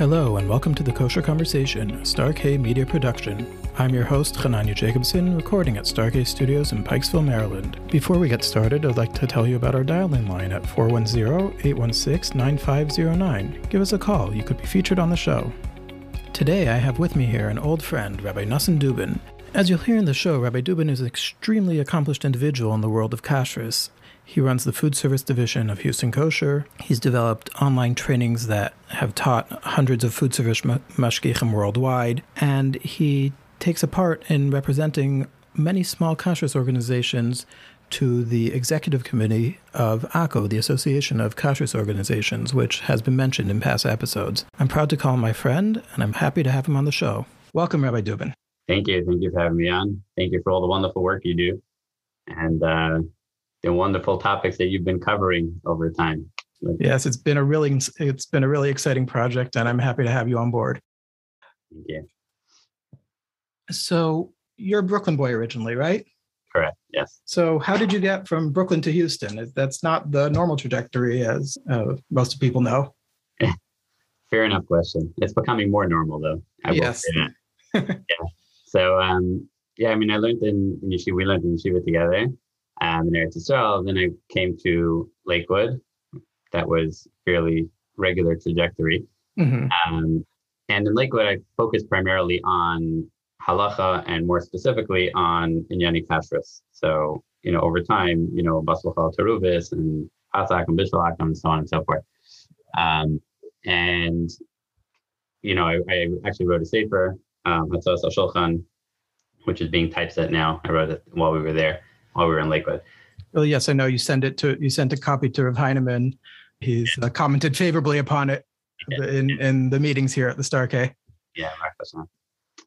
Hello, and welcome to the Kosher Conversation, a Star K media production. I'm your host, Hananya Jacobson, recording at Star K Studios in Pikesville, Maryland. Before we get started, I'd like to tell you about our dial-in line at 410-816-9509. Give us a call. You could be featured on the show. Today, I have with me here an old friend, Rabbi Nosson Dubin. As you'll hear in the show, Rabbi Dubin is an extremely accomplished individual in the world of kashrus. He runs the food service division of Houston Kosher. He's developed online trainings that have taught hundreds of food service mashgichim worldwide, and he takes a part in representing many small kashrus organizations to the executive committee of AKO, the Association of Kashrus Organizations, which has been mentioned in past episodes. I'm proud to call him my friend, and I'm happy to have him on the show. Welcome, Rabbi Dubin. Thank you. Thank you for having me on. Thank you for all the wonderful work you do and uh, the wonderful topics that you've been covering over time. Yes, it's been a really it's been a really exciting project, and I'm happy to have you on board. Thank you. So you're a Brooklyn boy originally, right? Correct. Yes. So how did you get from Brooklyn to Houston? That's not the normal trajectory, as uh, most people know. Fair enough question. It's becoming more normal, though. I yes. yeah. So um, yeah, I mean, I learned in, in yeshiva. We learned in yeshiva together. Um, in Eretz Yisrael. Then I came to Lakewood. That was fairly regular trajectory. Mm-hmm. Um, and in Lakewood, I focused primarily on halacha and more specifically on inyani kashrus. So you know, over time, you know, baslachal teruvis and pasak and bishalak and so on and so forth. Um, and you know, I, I actually wrote a sefer um, which is being typeset now. I wrote it while we were there, while we were in Lakewood. Well, yes, I know you sent it to you sent a copy to Heinemann. He's uh, commented favorably upon it in in the meetings here at the Star K. Yeah,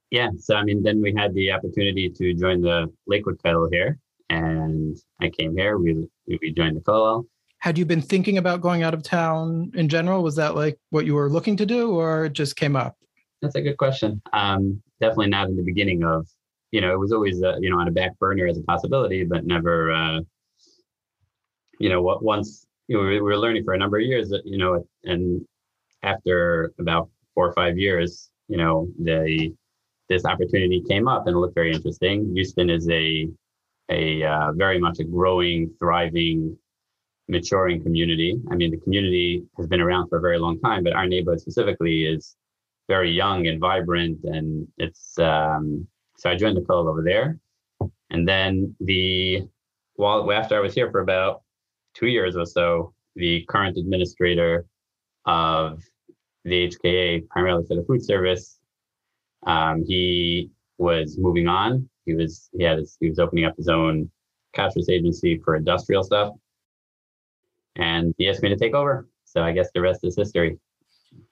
yeah. So I mean, then we had the opportunity to join the Lakewood Kollel here, and I came here. We we joined the Kollel. Had you been thinking about going out of town in general? Was that like what you were looking to do, or it just came up? That's a good question. Um, definitely not in the beginning of, you know, it was always, uh, you know, on a back burner as a possibility, but never, uh, you know, what once, you know, we were learning for a number of years, that, you know, and after about four or five years, you know, the, this opportunity came up and it looked very interesting. Houston is a, a uh, very much a growing, thriving, maturing community. I mean, the community has been around for a very long time, but our neighborhood specifically is very young and vibrant. And it's um, so I joined the club over there. And then the while after I was here for about two years or so, the current administrator of the HKA, primarily for the food service, um, he was moving on. He was he had his, he was opening up his own kashrus agency for industrial stuff, and he asked me to take over. So I guess the rest is history.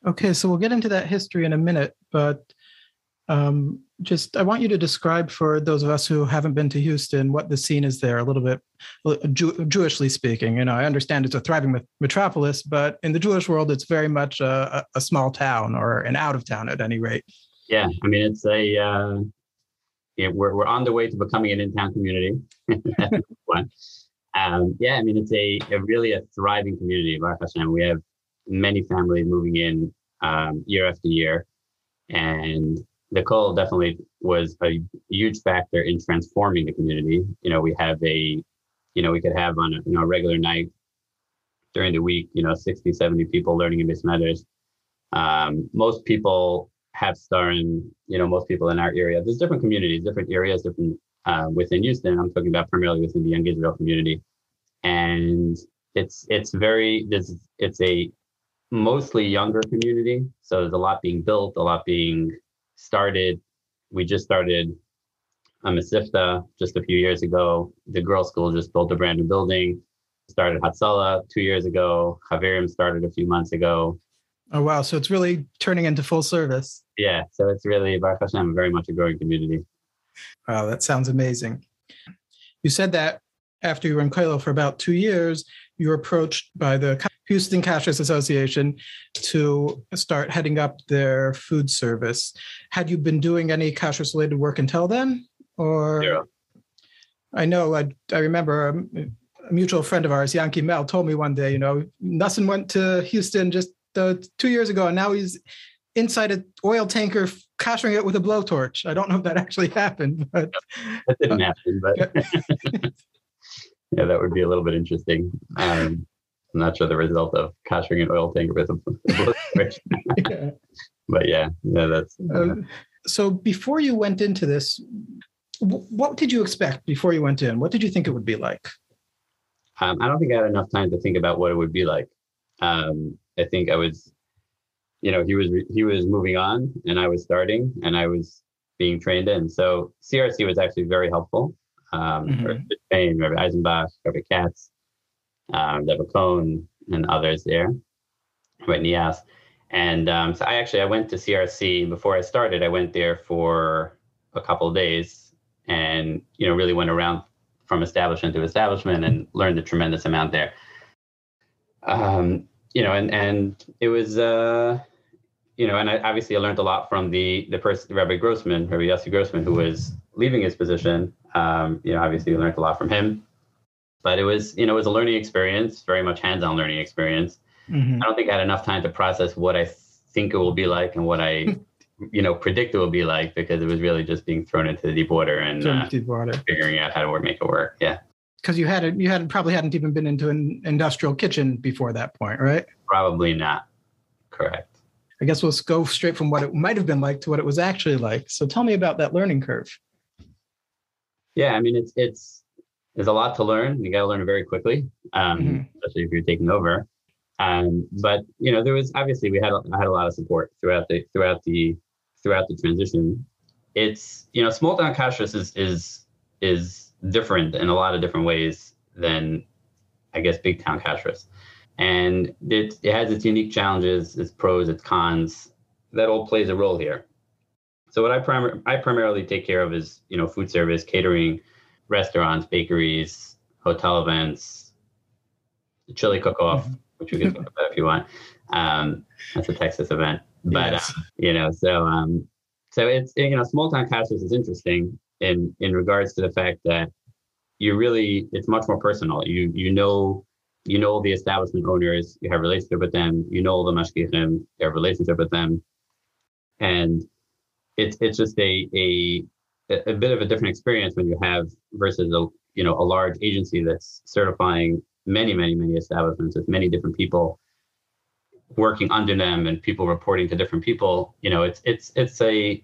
Okay, so we'll get into that history in a minute, but um, just I want you to describe for those of us who haven't been to Houston what the scene is there a little bit, Jew- Jewishly speaking. You know, I understand it's a thriving metropolis, but in the Jewish world, it's very much a, a small town or an out of town at any rate. Yeah, I mean, it's a uh, yeah, we're we're on the way to becoming an in-town community. Um, yeah, I mean, it's a, a really a thriving community. Baruch Hashem. We have many families moving in um, year after year. And kollel definitely was a huge factor in transforming the community. You know, we have a, you know, we could have on a you know, a regular night during the week, you know, 60, 70 people learning in this matters. Um, most people have starring, you know, most people in our area. There's different communities, different areas, different uh, within Houston. I'm talking about primarily within the young Israel community. And it's it's very this it's a mostly younger community. So there's a lot being built, a lot being started. We just started um, a Mesivta just a few years ago. The girls' school just built a brand new building. Started Hatzalah two years ago. Chaverim started a few months ago. Oh wow! So it's really turning into full service. Yeah, so it's really Baruch Hashem, very much a growing community. Wow, that sounds amazing. You said that after you were in Kollel for about two years, you were approached by the Houston Kashrus Association to start heading up their food service. Had you been doing any kashrus related work until then? Or yeah. I know I, I remember a, a, mutual friend of ours, Yankee Mel, told me one day, you know, Nosson went to Houston just uh, two years ago, and now he's inside an oil tanker, cashing it with a blowtorch. I don't know if that actually happened, but that didn't happen. But yeah, that would be a little bit interesting. Um, I'm not sure the result of cashing an oil tanker with a, yeah. But yeah, yeah, that's. Uh, so before you went into this, what did you expect before you went in? What did you think it would be like? Um, I don't think I had enough time to think about what it would be like. Um, I think I was, you know, he was he was moving on, and I was starting, and I was being trained in. So CRC was actually very helpful. Um, mm-hmm. Spain, Rabbi Eisenbach, Rabbi Katz, um, Deborah Cohn, and others there, Rabbi Nias. And um, so I actually I went to CRC before I started. I went there for a couple of days, and you know really went around from establishment to establishment and learned a tremendous amount there. Um, you know, and and it was uh, you know, and I obviously I learned a lot from the the person Rabbi Grossman, Rabbi Yossi Grossman, who was leaving his position. Um, you know, obviously we learned a lot from him. But it was, you know, it was a learning experience, very much hands-on learning experience. Mm-hmm. I don't think I had enough time to process what I think it will be like and what I, you know, predict it will be like because it was really just being thrown into the deep water and uh, deep water. figuring out how to work, make it work. Yeah. Because you hadn't you hadn't probably hadn't even been into an industrial kitchen before that point, right? Probably not. Correct. I guess we'll go straight from what it might have been like to what it was actually like. So tell me about that learning curve. Yeah, I mean it's it's there's a lot to learn. You got to learn it very quickly, um, mm-hmm. especially if you're taking over. Um, but you know, there was obviously we had I had a lot of support throughout the throughout the throughout the transition. It's you know, small town kashrus is is is different in a lot of different ways than I guess big town kashrus, and it it has its unique challenges, its pros, its cons. That all plays a role here. So what I prim- I primarily take care of is you know food service, catering, restaurants, bakeries, hotel events, the chili cook-off. Mm-hmm which we can talk about if you want. Um, that's a Texas event, but yes. uh, you know, so um, so it's you know, small town kashrus is interesting in in regards to the fact that you really it's much more personal. You you know you know the establishment owners, you have a relationship with them, you know the mashgichim, you have a relationship with them, and it's it's just a a a bit of a different experience when you have versus a you know a large agency that's certifying many, many, many establishments with many different people working under them and people reporting to different people. You know, it's it's it's a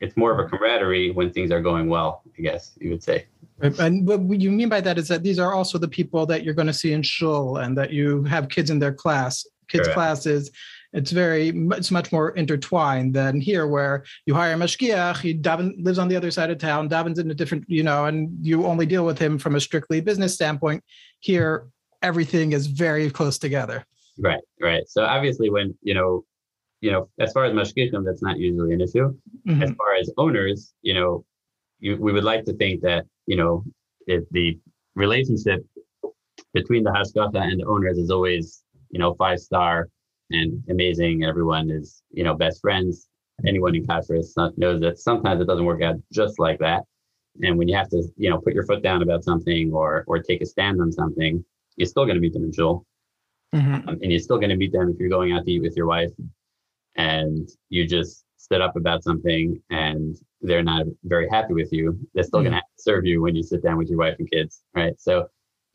it's more of a camaraderie when things are going well. I guess you would say. And what you mean by that is that these are also the people that you're going to see in shul and that you have kids in their class, kids' Correct. classes. It's very, it's much more intertwined than here, where you hire a mashgiach, he lives on the other side of town, daven's in a different, you know, and you only deal with him from a strictly business standpoint. Here, everything is very close together. Right, right. So obviously, when you know, you know, as far as mashgichim, that's not usually an issue. Mm-hmm. As far as owners, you know, you, we would like to think that you know it, the relationship between the hashgacha and the owners is always you know five star and amazing. Everyone is you know best friends. Anyone in kashrus knows that sometimes it doesn't work out just like that. And when you have to, you know, put your foot down about something or or take a stand on something, you're still going to meet them in shul. Mm-hmm. Um, and you're still going to meet them if you're going out to eat with your wife and you just stood up about something and they're not very happy with you. They're still mm-hmm. going to serve you when you sit down with your wife and kids. Right. So,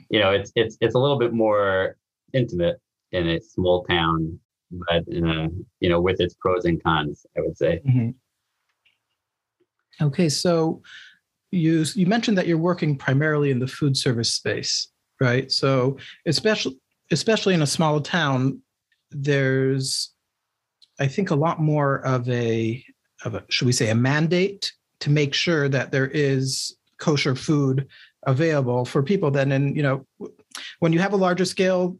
you know, it's, it's, it's a little bit more intimate in a small town, but, in a you know, with its pros and cons, I would say. Mm-hmm. Okay. So you, you mentioned that you're working primarily in the food service space right? So especially especially in a small town, there's I think a lot more of a of a should we say a mandate to make sure that there is kosher food available for people than in you know when you have a larger scale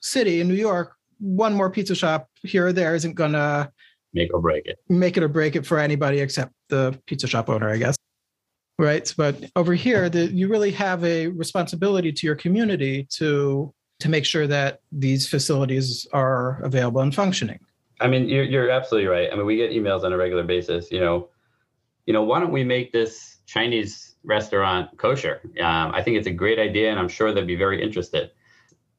city in New York, one more pizza shop here or there isn't gonna make or break it. Make it or break it for anybody except the pizza shop owner, I guess. Right? But over here the, you really have a responsibility to your community to to make sure that these facilities are available and functioning i mean you're, you're absolutely right i mean we get emails on a regular basis you know you know why don't we make this chinese restaurant kosher um, i think it's a great idea and i'm sure they'd be very interested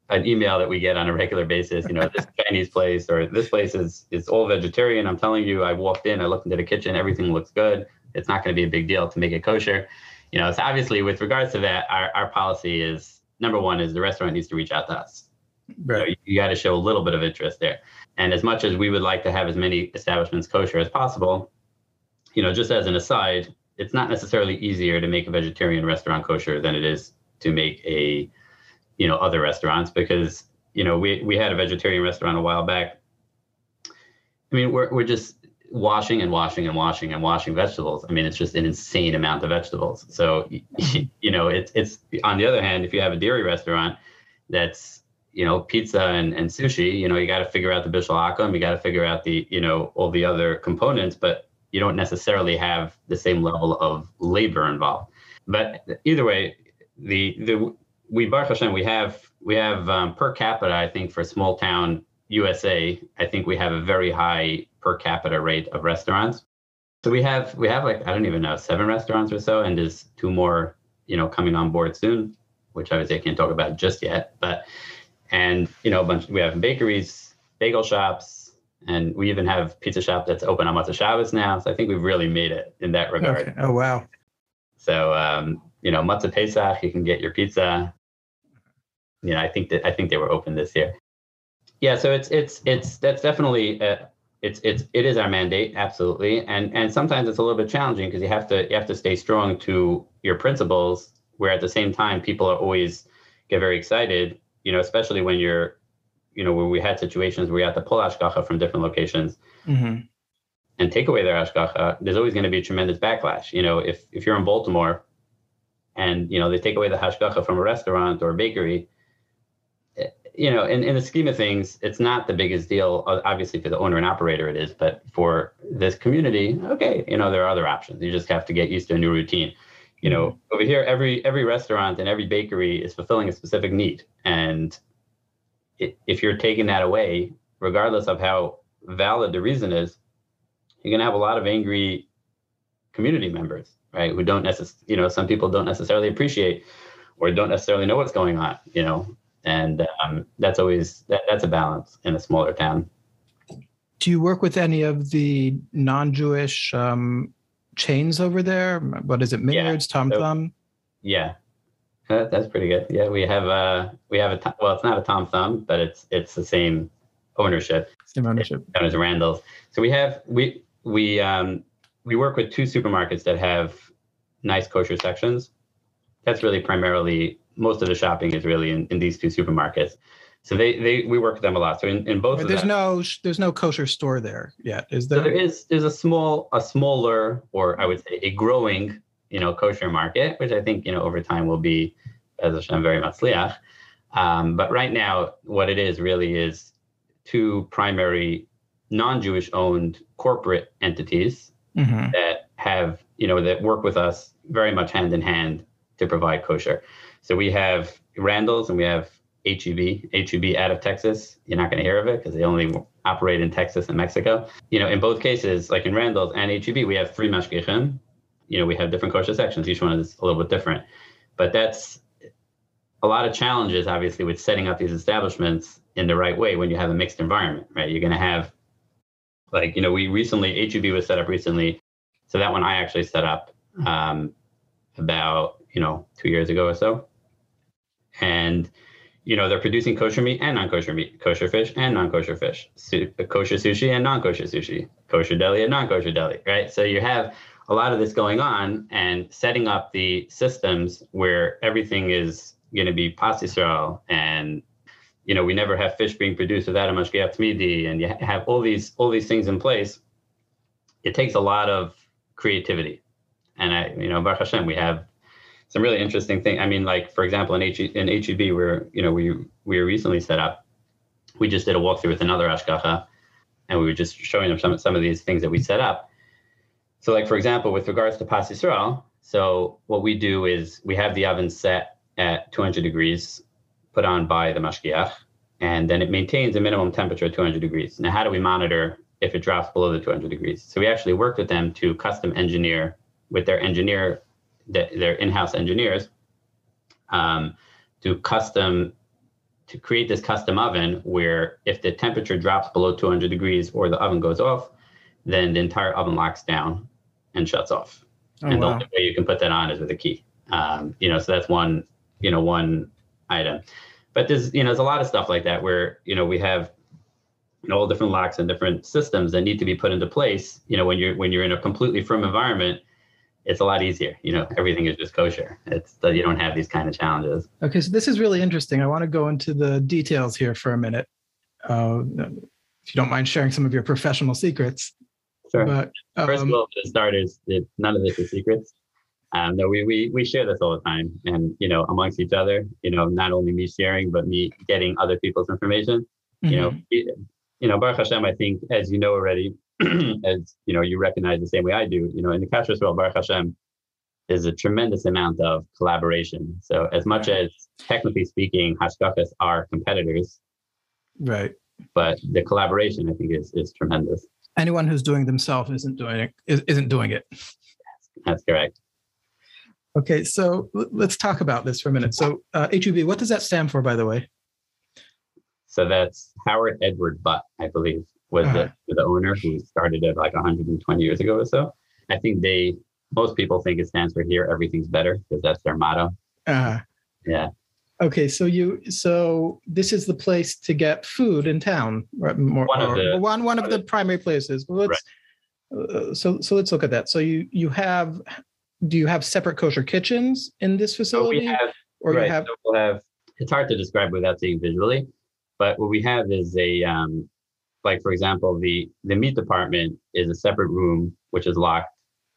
an email that we get on a regular basis. You know, this Chinese place or this place is is all vegetarian. I'm telling you, I walked in, I looked into the kitchen, everything looks good. It's not going to be a big deal to make it kosher. You know, so obviously with regards to that, our, our policy is number one is the restaurant needs to reach out to us. Right. You, got to show a little bit of interest there. And as much as we would like to have as many establishments kosher as possible, you know, just as an aside, it's not necessarily easier to make a vegetarian restaurant kosher than it is to make a you know other restaurants because you know we we had a vegetarian restaurant a while back. I mean we're, we're just washing and washing and washing and washing vegetables. I mean it's just an insane amount of vegetables. So you know it's it's on the other hand if you have a dairy restaurant that's you know pizza and, and sushi you know you got to figure out the bishul akum you got to figure out the you know all the other components but you don't necessarily have the same level of labor involved but either way the the we Baruch Hashem, we have we have um, per capita. I think for small town USA, I think we have a very high per capita rate of restaurants. So we have we have like I don't even know seven restaurants or so, and there's two more you know coming on board soon, which obviously I can't talk about just yet. But and you know a bunch we have bakeries, bagel shops, and we even have pizza shop that's open on Motzei Shabbos now. So I think we've really made it in that regard. Okay. Oh wow! So um, you know, Motzei Pesach, you can get your pizza you know, I think that I think they were open this year. Yeah, so it's it's it's that's definitely uh, it's it's it is our mandate absolutely, and and sometimes it's a little bit challenging because you have to you have to stay strong to your principles, where at the same time people are always get very excited, you know, especially when you're, you know, where we had situations where you had to pull hashgacha from different locations. Mm-hmm. And take away their hashgacha, there's always going to be a tremendous backlash. You know, if if you're in Baltimore, and you know they take away the hashgacha from a restaurant or a bakery, you know, in, in the scheme of things, it's not the biggest deal. Obviously, for the owner and operator, it is, but for this community, okay, you know, there are other options. You just have to get used to a new routine. You know, mm-hmm. over here, every every restaurant and every bakery is fulfilling a specific need, and it, if you're taking that away, regardless of how valid the reason is, you're going to have a lot of angry community members, right? Who don't necessarily, you know, some people don't necessarily appreciate or don't necessarily know what's going on, you know, and um, that's always that, that's a balance in a smaller town. Do you work with any of the non-Jewish um, chains over there? What is it, Minyards, yeah. Tom so, Thumb? Yeah, uh, that's pretty good. Yeah, we have a we have a well, it's not a Tom Thumb, but it's it's the same ownership. Same ownership. Known as Randall's. So we have we we um, we work with two supermarkets that have nice kosher sections. That's really primarily most of the shopping is really in, in these two supermarkets. So they, they we work with them a lot. So in, in both of that there's no there's no kosher store there yet, is there? So there is there's a small a smaller or I would say a growing you know kosher market, which I think you know over time will be as Hashem very matzliach. Um, but right now, what it is really is two primary non-Jewish owned corporate entities mm-hmm. that have you know that work with us very much hand in hand to provide kosher. So we have Randall's and we have HEB, HEB out of Texas. You're not going to hear of it because they only operate in Texas and Mexico. You know, in both cases, like in Randall's and HEB, we have three mashgichim. You know, we have different kosher sections. Each one is a little bit different. But that's a lot of challenges, obviously, with setting up these establishments in the right way when you have a mixed environment, right? You're going to have, like, you know, we recently, HEB was set up recently. So that one I actually set up um, about, you know, two years ago or so and you know they're producing kosher meat and non-kosher meat, kosher fish and non-kosher fish, Su- kosher sushi and non-kosher sushi, kosher deli and non-kosher deli, right? So you have a lot of this going on, and setting up the systems where everything is going to be pas Yisrael, and you know we never have fish being produced without a mashgiach tamidi, and you have all these all these things in place. It takes a lot of creativity, and I, you know, Baruch Hashem, we have some really interesting thing. I mean, like for example, in H in HEB, where you know we we were recently set up, we just did a walkthrough with another hashgacha, and we were just showing them some some of these things that we set up. So, like for example, with regards to pas Yisrael, so what we do is we have the oven set at 200 degrees, put on by the mashgiach, and then it maintains a minimum temperature of 200 degrees. Now, how do we monitor if it drops below the 200 degrees? So we actually worked with them to custom engineer with their engineer their in-house engineers um, to custom to create this custom oven where if the temperature drops below 200 degrees or the oven goes off, then the entire oven locks down and shuts off. Oh, and the only way you can put that on is with a key. Um, you know, so that's one, you know, one item. But there's, you know, there's a lot of stuff like that where, you know, we have you know, all different locks and different systems that need to be put into place. You know, when you're when you're in a completely frum environment, it's a lot easier. You know, everything is just kosher. It's that you don't have these kind of challenges. Okay, so this is really interesting. I want to go into the details here for a minute. Uh, if you don't mind sharing some of your professional secrets. Sure. But First um, of all, for the starters, it, none of this is secrets. Um, no, we, we we share this all the time, and you know, amongst each other. You know, not only me sharing, but me getting other people's information. You know, mhm. you know, Baruch Hashem. I think, as you know already, as you know, you recognize the same way I do. You know, in the kashrus world, Baruch Hashem, there's a tremendous amount of collaboration. So, as much as technically speaking, hashgachos are competitors, right. but the collaboration, I think, is is tremendous. Anyone who's doing themselves isn't doing it. is- Isn't doing it. That's correct. Okay, so let's talk about this for a minute. So uh, HEB, what does that stand for, by the way? So that's Howard Edward Butt, I believe, was Uh-huh. the, the owner who started it like 120 years ago or so. I think they, most people think it stands for here, everything's better because that's their motto. Uh, Yeah. okay, so you so this is the place to get food in town, right? More, One of the- one one of the primary places. Well, let's uh, so so let's look at that. So you you have do you have separate kosher kitchens in this So facility, we have, or right, you have so we'll have, it's hard to describe without seeing visually, but what we have is a, um, like, for example, the, the meat department is a separate room, which is locked.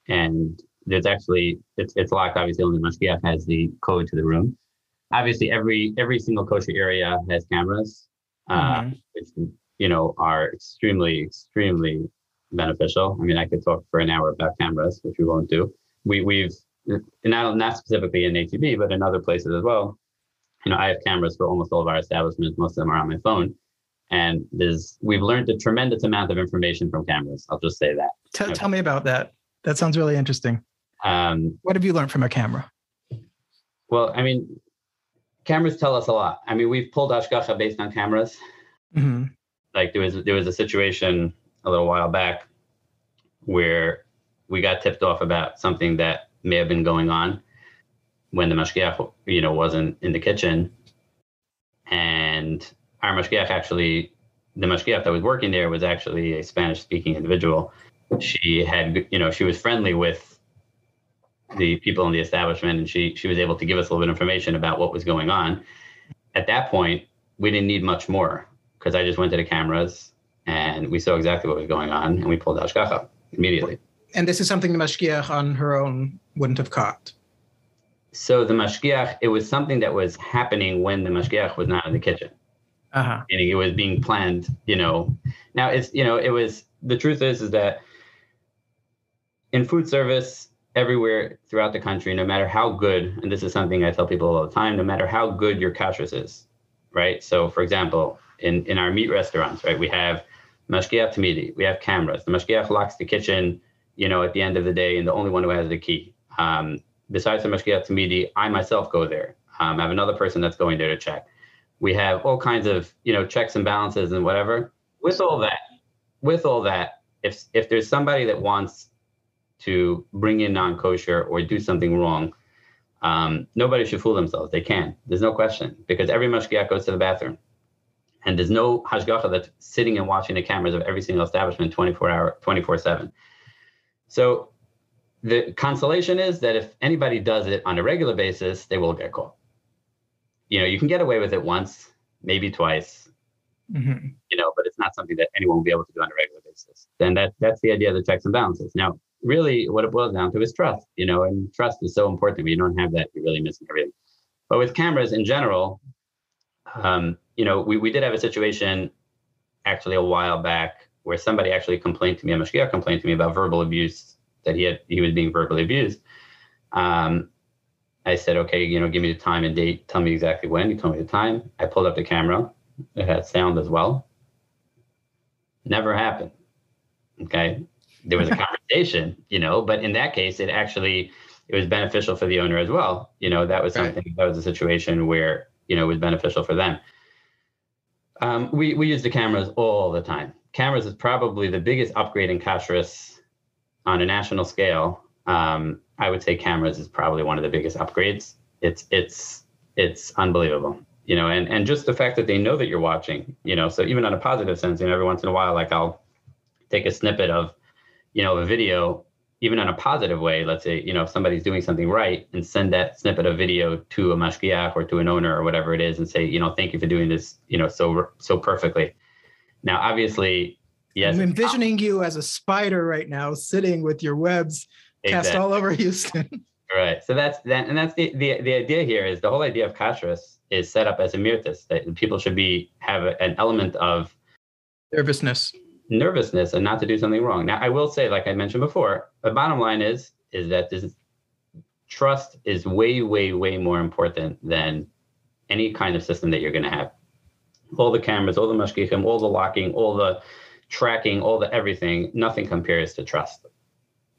And there's actually, it's, it's locked. Obviously, only Mashgiach has the code to the room. Obviously, every, every single kosher area has cameras, uh, Mhm. which, you know, are extremely, extremely beneficial. I mean, I could talk for an hour about cameras, which we won't do. We, we've, not, not specifically in HEB, but in other places as well. You know, I have cameras for almost all of our establishments. Most of them are on my phone. And there's, we've learned a tremendous amount of information from cameras. I'll just say that. Tell tell me about that. That sounds really interesting. Um, What have you learned from a camera? well, I mean, cameras tell us a lot. I mean, we've pulled Hashgacha based on cameras. hmm like there was there was a situation a little while back where we got tipped off about something that may have been going on when the mashgiach you know wasn't in the kitchen and our mashgiach actually the mashgiach that was working there was actually a spanish speaking individual she had you know she was friendly with the people in the establishment and she she was able to give us a little bit of information about what was going on at that point we didn't need much more because I just went to the cameras and we saw exactly what was going on and we pulled Hashgacha immediately. And this is something the mashgiach on her own wouldn't have caught. So the mashgiach, it was something that was happening when the mashgiach was not in the kitchen. Uh huh. Meaning it was being planned, you know. Now it's, you know, it was, the truth is, is that in food service, everywhere throughout the country, no matter how good, and this is something I tell people all the time, no matter how good your kashrus is, right? So for example, in, in our meat restaurants, right, we have mashgiach tamidi, we have cameras. The mashgiach locks the kitchen, you know, at the end of the day, and the only one who has the key. Um, besides the mashgiach tamidi, I myself go there. Um, I have another person that's going there to check. We have all kinds of, you know, checks and balances and whatever. With all that, with all that, if if there's somebody that wants to bring in non-kosher or do something wrong, um, nobody should fool themselves. They can. There's no question because every mashgiach goes to the bathroom, and there's no hashgacha that's sitting and watching the cameras of every single establishment 24 hour, 24 seven. So the consolation is that if anybody does it on a regular basis, they will get caught. You know, you can get away with it once, maybe twice, hmm you know, but it's not something that anyone will be able to do on a regular basis. Then that that's the idea of the checks and balances. Now, really, what it boils down to is trust. You know, and trust is so important. When you don't have that, you're really missing everything. But with cameras in general, um, you know, we, we did have a situation actually a while back where somebody actually complained to me, a mashgiach complained to me about verbal abuse that he had he was being verbally abused. Um, I said, okay, you know, give me the time and date. Tell me exactly when. He told me the time. I pulled up the camera. It had sound as well. Never happened. Okay. There was a conversation, you know, but in that case, it actually it was beneficial for the owner as well. You know, that was Right. something that was a situation where, you know, it was beneficial for them. Um, we we use the cameras all the time. Cameras is probably the biggest upgrade in kashrus on a national scale. Um, I would say cameras is probably one of the biggest upgrades. It's it's it's unbelievable, you know, and and just the fact that they know that you're watching, you know. So even on a positive sense, you know, every once in a while, like I'll take a snippet of, you know, a video even in a positive way, let's say, you know, if somebody's doing something right and send that snippet of video to a mashgiach or to an owner or whatever it is and say, you know, thank you for doing this, you know, so so perfectly. Now, obviously, yes. I'm envisioning you as a spider right now, sitting with your webs exactly. cast all over Houston. Right. So that's that, and that's the, the the idea here is the whole idea of kashrus is set up as a mirtis that people should be have an element of nervousness nervousness and not to do something wrong. Now, I will say, like I mentioned before, the bottom line is is that this trust is way, way, way more important than any kind of system that you're going to have. All the cameras, all the mashgichim, all the locking, all the tracking, all the everything, nothing compares to trust.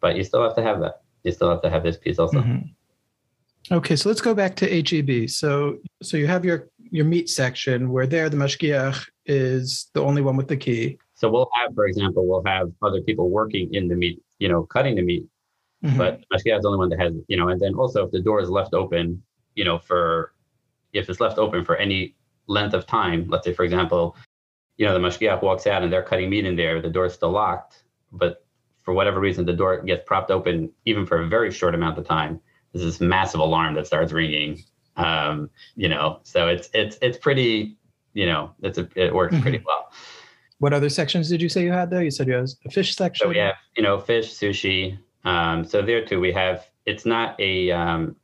But you still have to have that. You still have to have this piece also. Mm-hmm. Okay, so let's go back to HEB. So, so you have your your meat section where there the mashgiach is the only one with the key. So we'll have, for example, we'll have other people working in the meat, you know, cutting the meat, mm-hmm. but Mashgiach is the only one that has, you know, and then also if the door is left open, you know, for if it's left open for any length of time, let's say, for example, you know, the Mashgiach walks out and they're cutting meat in there, the door's still locked, but for whatever reason, the door gets propped open even for a very short amount of time. There's this massive alarm that starts ringing. Um, you know, so it's it's it's pretty, you know, it's a, it works pretty mm-hmm. well. What other sections did you say you had there? You said you had a fish section. So we have, you know, fish, sushi. Um, so there too, we have. It's not a. Um,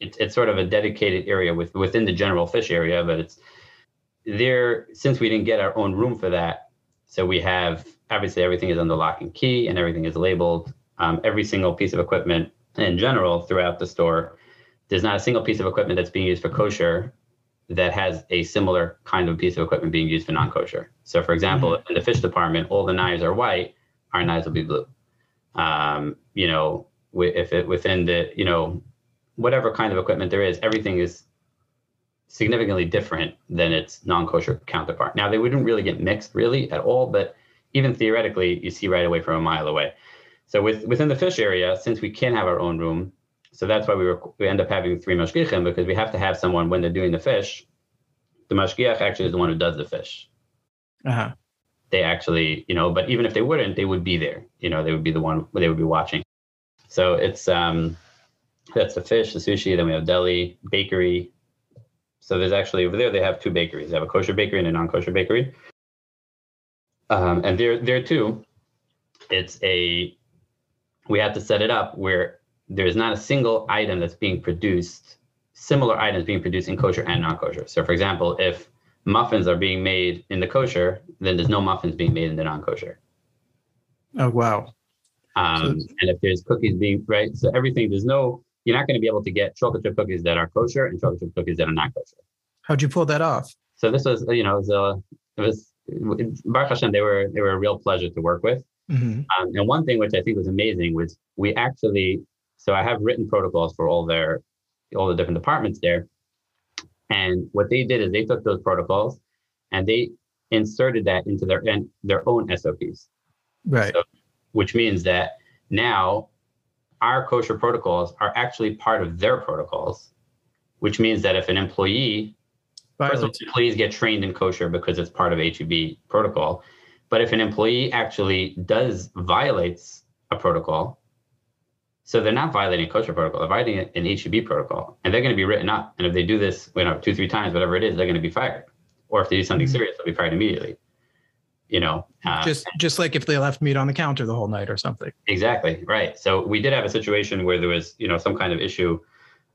it's it's sort of a dedicated area with within the general fish area, but it's there since we didn't get our own room for that. So we have obviously everything is under lock and key, and everything is labeled. Um, every single piece of equipment in general throughout the store. There's not a single piece of equipment that's being used for kosher that has a similar kind of piece of equipment being used for non-kosher. So, for example, mm-hmm. in the fish department, all the knives are white, our knives will be blue. Um, you know, if it within the, you know, whatever kind of equipment there is, everything is significantly different than its non-kosher counterpart. Now, they wouldn't really get mixed really at all, but even theoretically, you see right away from a mile away. So, with within the fish area, since we can't have our own room, so that's why we were, we end up having three mashgichim because we have to have someone when they're doing the fish. The mashgiach actually is the one who does the fish. Uh-huh. They actually, you know, but even if they wouldn't, they would be there. You know, they would be the one they would be watching. So it's um, that's the fish, the sushi. Then we have deli, bakery. So there's actually over there they have two bakeries. They have a kosher bakery and a non-kosher bakery. Um, and there, there too, it's a we have to set it up where there's not a single item that's being produced, similar items being produced in kosher and non-kosher. So for example, if muffins are being made in the kosher, then there's no muffins being made in the non-kosher. Oh wow. Um, so and if there's cookies being right, so everything there's no you're not going to be able to get chocolate chip cookies that are kosher and chocolate chip cookies that are not kosher. How'd you pull that off? So this was, you know, it was, uh, it was Baruch Hashem, they were they were a real pleasure to work with. Mm-hmm. Um, and one thing which I think was amazing was we actually so I have written protocols for all their all the different departments there. And what they did is they took those protocols and they inserted that into their and their own SOPs. Right. So, which means that now our kosher protocols are actually part of their protocols, which means that if an employee, first of all, employees get trained in kosher because it's part of HEB protocol. But if an employee actually does violates a protocol, so they're not violating kosher protocol, they're violating an HEB protocol, and they're going to be written up. And if they do this, you know, two, three times, whatever it is, they're going to be fired. Or if they do something mm-hmm. serious, they'll be fired immediately. You know, uh, just just like if they left meat on the counter the whole night or something. Exactly right. So we did have a situation where there was, you know, some kind of issue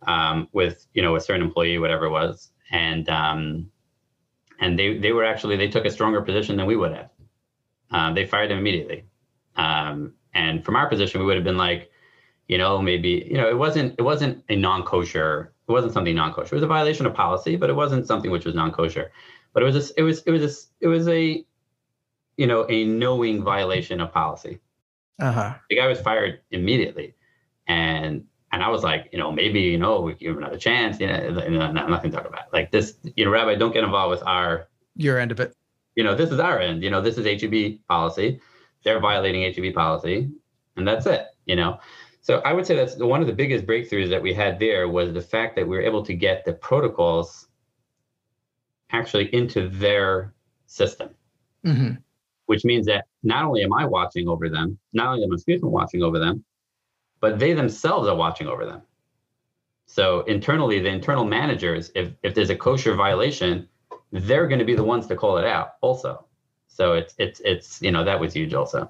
um, with, you know, a certain employee, whatever it was, and um, and they they were actually they took a stronger position than we would have. Uh, they fired him immediately. Um, and from our position, we would have been like, you know, maybe, you know, it wasn't it wasn't a non-kosher, it wasn't something non-kosher. It was a violation of policy, but it wasn't something which was non-kosher. But it was a, it was it was a, it was a you know, a knowing violation of policy. Uh-huh. The guy was fired immediately. And and I was like, you know, maybe, you know, we give him another chance, you know, nothing to talk about. Like this, you know, Rabbi, don't get involved with our your end of it. you know, this is our end. You know, this is HEB policy. They're violating HEB policy, and that's it. You know, so I would say that's one of the biggest breakthroughs that we had there was the fact that we were able to get the protocols actually into their system, hmm which means that not only am I watching over them, not only am I watching over them, but they themselves are watching over them. So internally, the internal managers, if if there's a kosher violation, they're going to be the ones to call it out also. So it's it's it's you know that was huge also.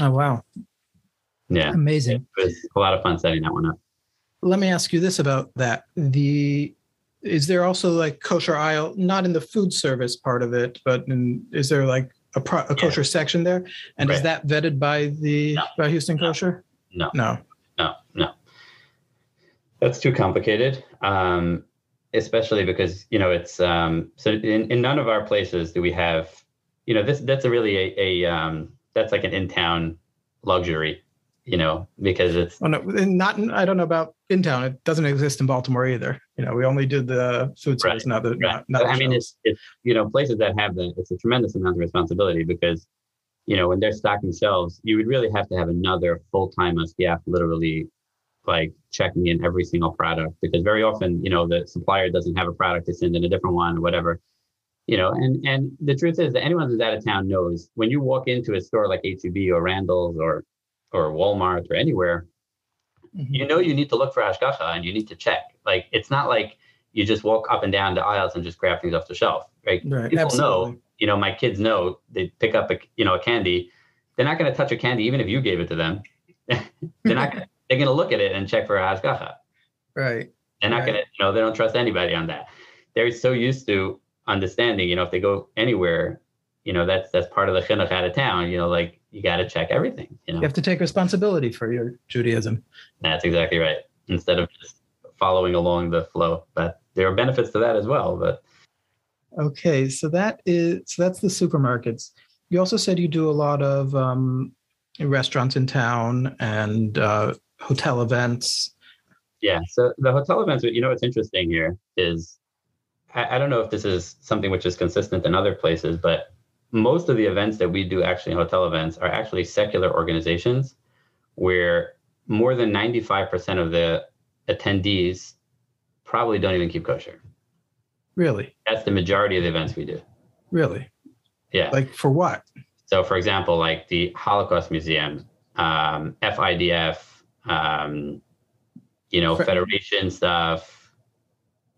Oh wow, Yeah, amazing. it was a lot of fun setting that one up. Let me ask you this about that. The is there also like kosher aisle, not in the food service part of it, but in, is there like a, pro, a kosher section there? And is that vetted by the No. by Houston No. Kosher? No. No. No, no. That's too complicated. Um, especially because, you know, it's um so in, in none of our places do we have, you know, this that's a really a, a um that's like an in-town luxury, you know, because it's Oh no, not I don't know about in town. It doesn't exist in Baltimore either. You know, we only did the food service, Right, not the right. not, not I mean, it's, it's you know places that have that. It's a tremendous amount of responsibility because you know when they're stocking shelves, you would really have to have another full time SDF literally like checking in every single product because very often you know the supplier doesn't have a product to send in a different one or whatever. You know, and and the truth is that anyone who's out of town knows when you walk into a store like HEB or Randall's or or Walmart or anywhere, Mhm. you know you need to look for hashgacha and you need to check. Like it's not like you just walk up and down the aisles and just grab things off the shelf. Right? Right, People absolutely. know. You know, my kids know they pick up a you know a candy. They're not going to touch a candy even if you gave it to them. they're not. Gonna, they're going to look at it and check for hashgacha. Right. They're not Right. going to. You know, they don't trust anybody on that. They're so used to understanding. You know, if they go anywhere, you know that's that's part of the chinuch out of town. You know, like you got to check everything. You know. You have to take responsibility for your Judaism. That's exactly right. Instead of just following along the flow, but there are benefits to that as well. But Okay, so that is so that's the supermarkets. You also said you do a lot of um, restaurants in town and uh, hotel events. yeah, so the hotel events, you know, what's interesting here is I, I don't know if this is something which is consistent in other places, but most of the events that we do actually hotel events are actually secular organizations where more than 95% of the attendees probably don't even keep kosher. Really, That's the majority of the events we do. really. Yeah. Like for what? So, for example, like the Holocaust Museum, um, FIDF, um, you know, Fe- Federation stuff,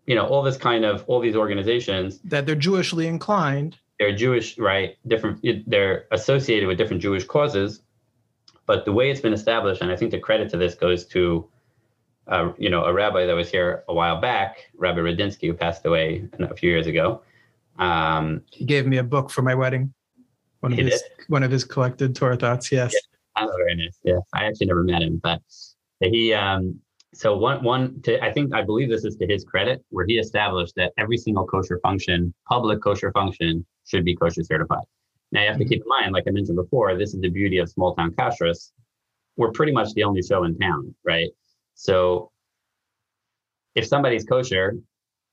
you know, all this kind of all these organizations. That they're Jewishly inclined. They're Jewish, right? Different. They're associated with different Jewish causes, but the way it's been established, and I think the credit to this goes to, uh, you know, a rabbi that was here a while back, Rabbi Radinsky, who passed away a few years ago. Um, He gave me a book for my wedding. One of his one of his collected Torah thoughts. Yes. Oh, very nice. Yeah, I actually never met him, but he. Um, so one, one. To, I think I believe this is to his credit, where he established that every single kosher function, public kosher function, should be kosher certified. Now you have to keep in mind, like I mentioned before, this is the beauty of small town kashrus. We're pretty much the only show in town, right? So if somebody's kosher,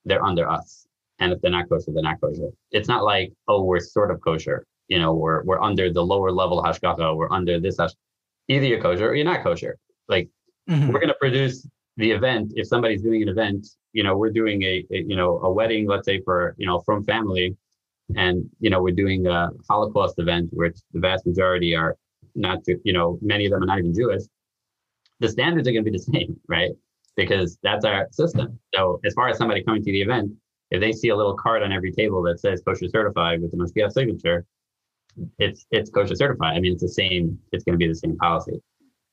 they're under us, and if they're not kosher, they're not kosher. It's not like oh, we're sort of kosher you know, we're we're under the lower level hashgacha, we're under this hash. Either you're kosher or you're not kosher. Like Mhm. we're going to produce the event. If somebody's doing an event, you know, we're doing a, a you know a wedding, let's say for you know from family, and you know we're doing a Holocaust event, which the vast majority are not, you know, many of them are not even Jewish. The standards are going to be the same, right? Because that's our system. So as far as somebody coming to the event, if they see a little card on every table that says kosher certified with the Mashgiach signature, it's it's kosher certified. I mean, it's the same. It's going to be the same policy.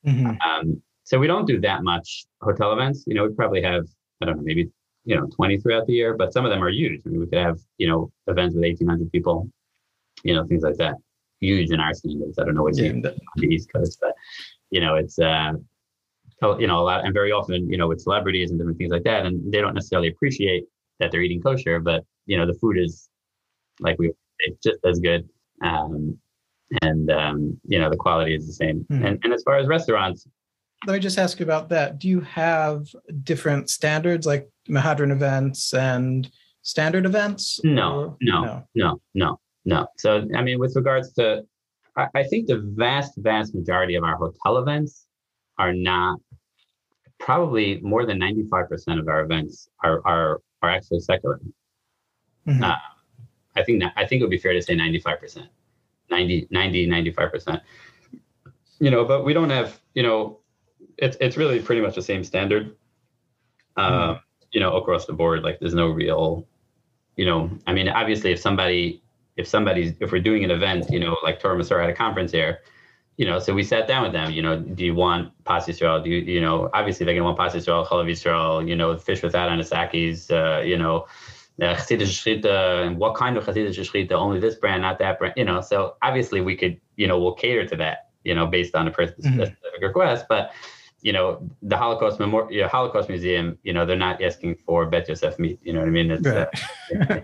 Mhm. Um, so we don't do that much hotel events. You know, we probably have I don't know, maybe you know, 20 throughout the year, but some of them are huge. I mean, we could have you know events with 1,800 people, you know, things like that. Huge in our standards. I don't know what's Yeah, on the East Coast, but you know, it's uh, you know, a lot, and very often, you know, with celebrities and different things like that, and they don't necessarily appreciate that they're eating kosher, but you know, the food is like we it's just as good. Um, and um, you know the quality is the same. Mhm. And, and as far as restaurants, Let me just ask you about that. Do you have different standards like Mehadrin events and standard events? No, no, no, no, no, no. So, I mean, with regards to, I, I think the vast, vast majority of our hotel events are not, probably more than 95% of our events are, are, are actually secular. Mm-hmm. Uh, I think I think it would be fair to say 95%, 90, 90, 95%. You know, but we don't have, you know, it's, it's really pretty much the same standard. Uh, mm-hmm. You know, across the board, like there's no real, you know, I mean, obviously, if somebody, if somebody's, if we're doing an event, you know, like Torah Masor at a conference here, you know, so we sat down with them, you know, do you want Pas Yisrael? Do you, you know, obviously they're going to want Pas Yisrael, Chalav Yisrael, you know, fish without anisakis, uh, you know, uh, and what kind of Chassidus Shrita, only this brand, not that brand, you know, so obviously we could, you know, we'll cater to that, you know, based on a person's mm-hmm. specific request, but, you know, the Holocaust Memorial, you know, Holocaust Museum, you know, they're not asking for Bet Yosef meat, you know what I mean? It's, right. uh,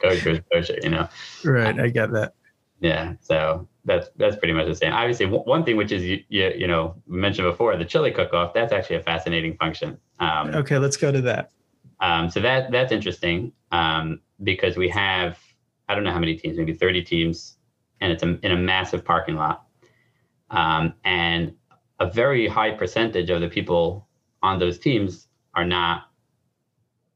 kosher, kosher, you know? Right, I get that. Yeah, so that's that's pretty much the same. Obviously, w- one thing which is you, you, you know mentioned before the chili cook-off. That's actually a fascinating function. Um, okay, let's go to that. Um, so that that's interesting um, because we have I don't know how many teams, maybe 30 teams, and it's a, in a massive parking lot, um, and a very high percentage of the people on those teams are not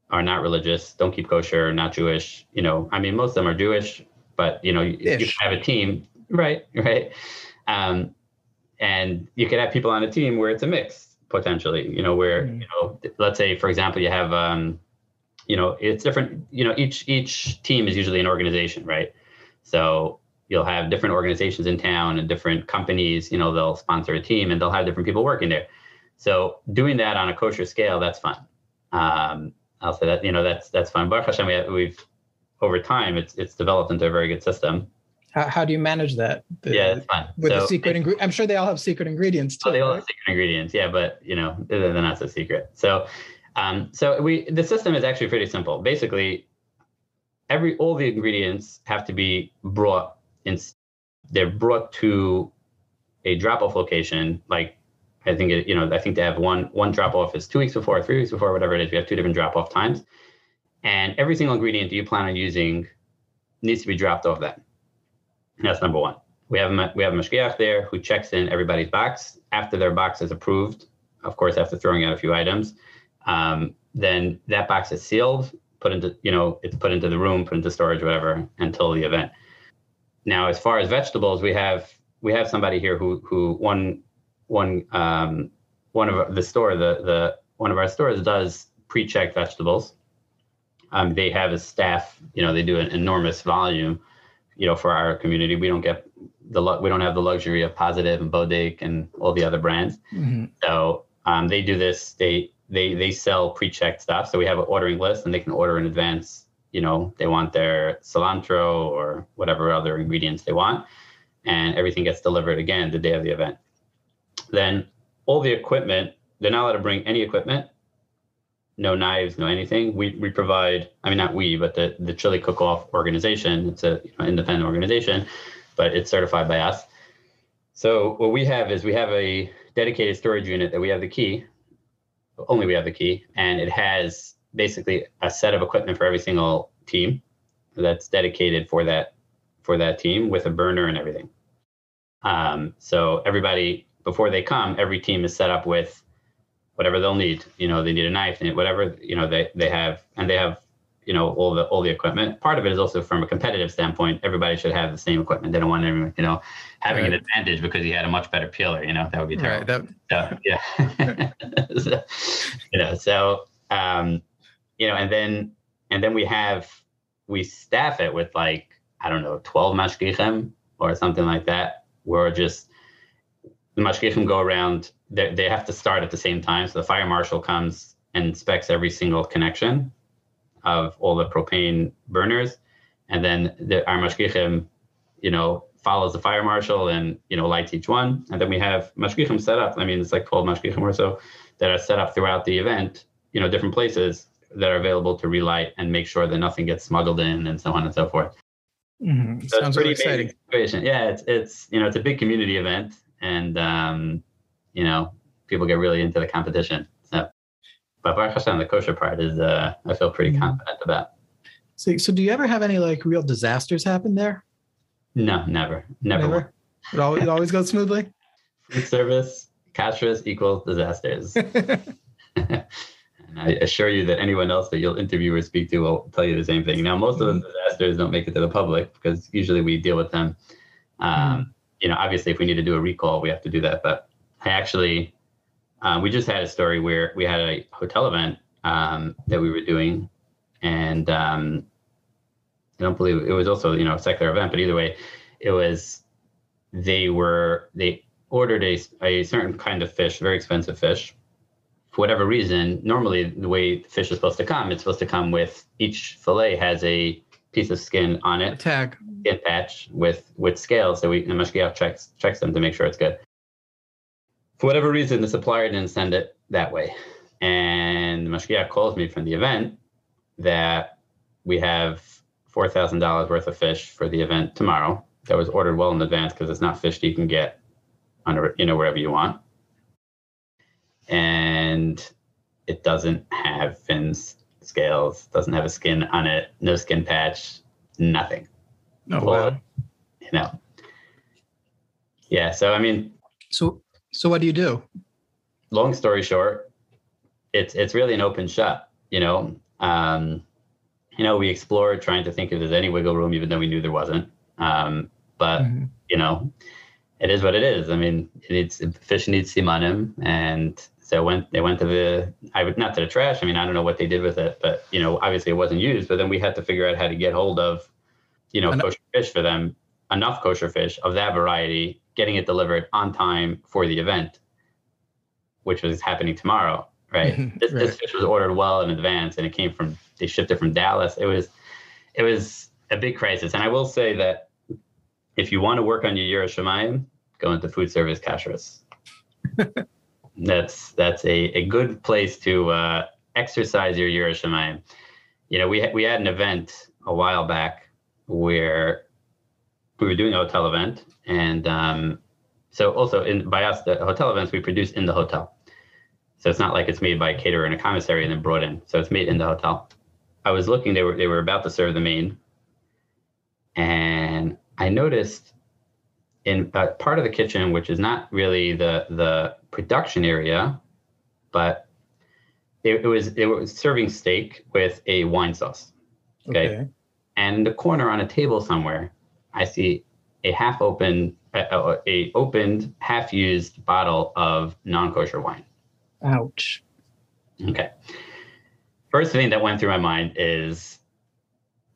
are not religious, don't keep kosher, not Jewish. You know, I mean, most of them are Jewish, but you know, you, you have a team, right? Right. Um, and you could have people on a team where it's a mix potentially. You know, where mm-hmm. you know, let's say for example, you have, um, you know, it's different. You know, each each team is usually an organization, right? So you'll have different organizations in town and different companies. You know, they'll sponsor a team and they'll have different people working there. So doing that on a kosher scale, that's fun. Um, I'll say that you know that's that's fun. Baruch Hashem, we have, we've over time, it's it's developed into a very good system. How, how do you manage that? The, yeah, it's fun. With so the secret ingredient, I'm sure they all have secret ingredients. Too, oh, they all right? have secret ingredients. Yeah, but you know they're, not so secret. So, um, so we the system is actually pretty simple. Basically, every all the ingredients have to be brought in. They're brought to a drop-off location. Like I think it, you know I think they have one one drop-off is two weeks before, three weeks before, whatever it is. We have two different drop-off times and every single ingredient that you plan on using needs to be dropped off then. That's number one. We have a, we have a mashgiach there who checks in everybody's box after their box is approved. Of course, after throwing out a few items, um, then that box is sealed, put into you know it's put into the room, put into storage, whatever, until the event. Now, as far as vegetables, we have we have somebody here who who one one um, one of the store the the one of our stores does pre-check vegetables um, they have a staff, you know, they do an enormous volume, you know, for our community. We don't get the we don't have the luxury of Positive and Bodek and all the other brands. Mm-hmm. So um, they do this. They they they sell pre-checked stuff. So we have an ordering list, and they can order in advance. You know, they want their cilantro or whatever other ingredients they want, and everything gets delivered again the day of the event. Then all the equipment, they're not allowed to bring any equipment no knives, no anything. We we provide. I mean, not we, but the the Chili Cook Off organization. It's a you know, independent organization, but it's certified by us. So what we have is we have a dedicated storage unit that we have the key. Only we have the key, and it has basically a set of equipment for every single team that's dedicated for that for that team with a burner and everything. Um, so everybody before they come, every team is set up with whatever they'll need. You know, they need a knife, and whatever you know they they have, and they have you know all the all the equipment. Part of it is also from a competitive standpoint. Everybody should have the same equipment. They don't want everyone you know having right. an advantage because he had a much better peeler. You know that would be terrible. Right, that... so, yeah. so, you know so um, you know and then and then we have we staff it with like I don't know 12 mashgichim or something like that. We're just the mashgichim go around they, they have to start at the same time. So the fire marshal comes and inspects every single connection of all the propane burners. And then the, our mashgichim, you know, follows the fire marshal and, you know, lights each one. And then we have mashgichim set up. I mean, it's like 12 mashgichim or so that are set up throughout the event, you know, different places that are available to relight and make sure that nothing gets smuggled in and so on and so forth. Mm-hmm. So Sounds pretty exciting. Situation. Yeah, it's it's you know it's a big community event, and um, you know, people get really into the competition. So, but Baruch Hashem, the kosher part is, uh, I feel pretty mm-hmm. confident about. So, so do you ever have any like real disasters happen there? No, never, never. never? It, always, it always goes smoothly. Food service, kashrus equals disasters. and I assure you that anyone else that you'll interview or speak to will tell you the same thing. Now, most mm-hmm. of those disasters don't make it to the public because usually we deal with them. Um, mm-hmm. You know, obviously, if we need to do a recall, we have to do that. But I actually, um, we just had a story where we had a hotel event um, that we were doing, and um, I don't believe it was also you know a secular event, but either way, it was they were they ordered a a certain kind of fish, very expensive fish. For whatever reason, normally the way the fish is supposed to come, it's supposed to come with each fillet has a piece of skin on it, a tag, skin patch with with scales. So we the mashgiach checks checks them to make sure it's good. For whatever reason, the supplier didn't send it that way, and the mashgiach calls me from the event that we have four thousand dollars worth of fish for the event tomorrow. That was ordered well in advance because it's not fish that you can get on you know wherever you want, and it doesn't have fins, scales, doesn't have a skin on it, no skin patch, nothing. No, wow. You know. Yeah. So I mean. So so what do you do? Long story short, it's it's really an open shut. You know. Um, you know, we explored trying to think if there's any wiggle room, even though we knew there wasn't. Um, but mm-hmm. you know, it is what it is. I mean, it needs fish needs simanim, and so went they went to the I would not to the trash. I mean, I don't know what they did with it, but you know, obviously it wasn't used. But then we had to figure out how to get hold of, you know, kosher fish for them, enough kosher fish of that variety, getting it delivered on time for the event, which was happening tomorrow. Right. this, right. this fish was ordered well in advance, and it came from they shipped it from Dallas. It was it was a big crisis. And I will say that if you want to work on your Yiras Shamayim, go into food service kashrus. that's that's a, a good place to uh, exercise your Yiras Shamayim. You know, we we had an event a while back where we were doing a hotel event, and um, so also in by us the hotel events we produce in the hotel. So it's not like it's made by a caterer in a commissary and then brought in. So it's made in the hotel. I was looking, they were they were about to serve the main, and I noticed in a part of the kitchen, which is not really the the production area, but it, it was it was serving steak with a wine sauce. Okay? okay. And in the corner on a table somewhere, I see a half open a, a opened half used bottle of non kosher wine. Ouch. Okay first thing that went through my mind is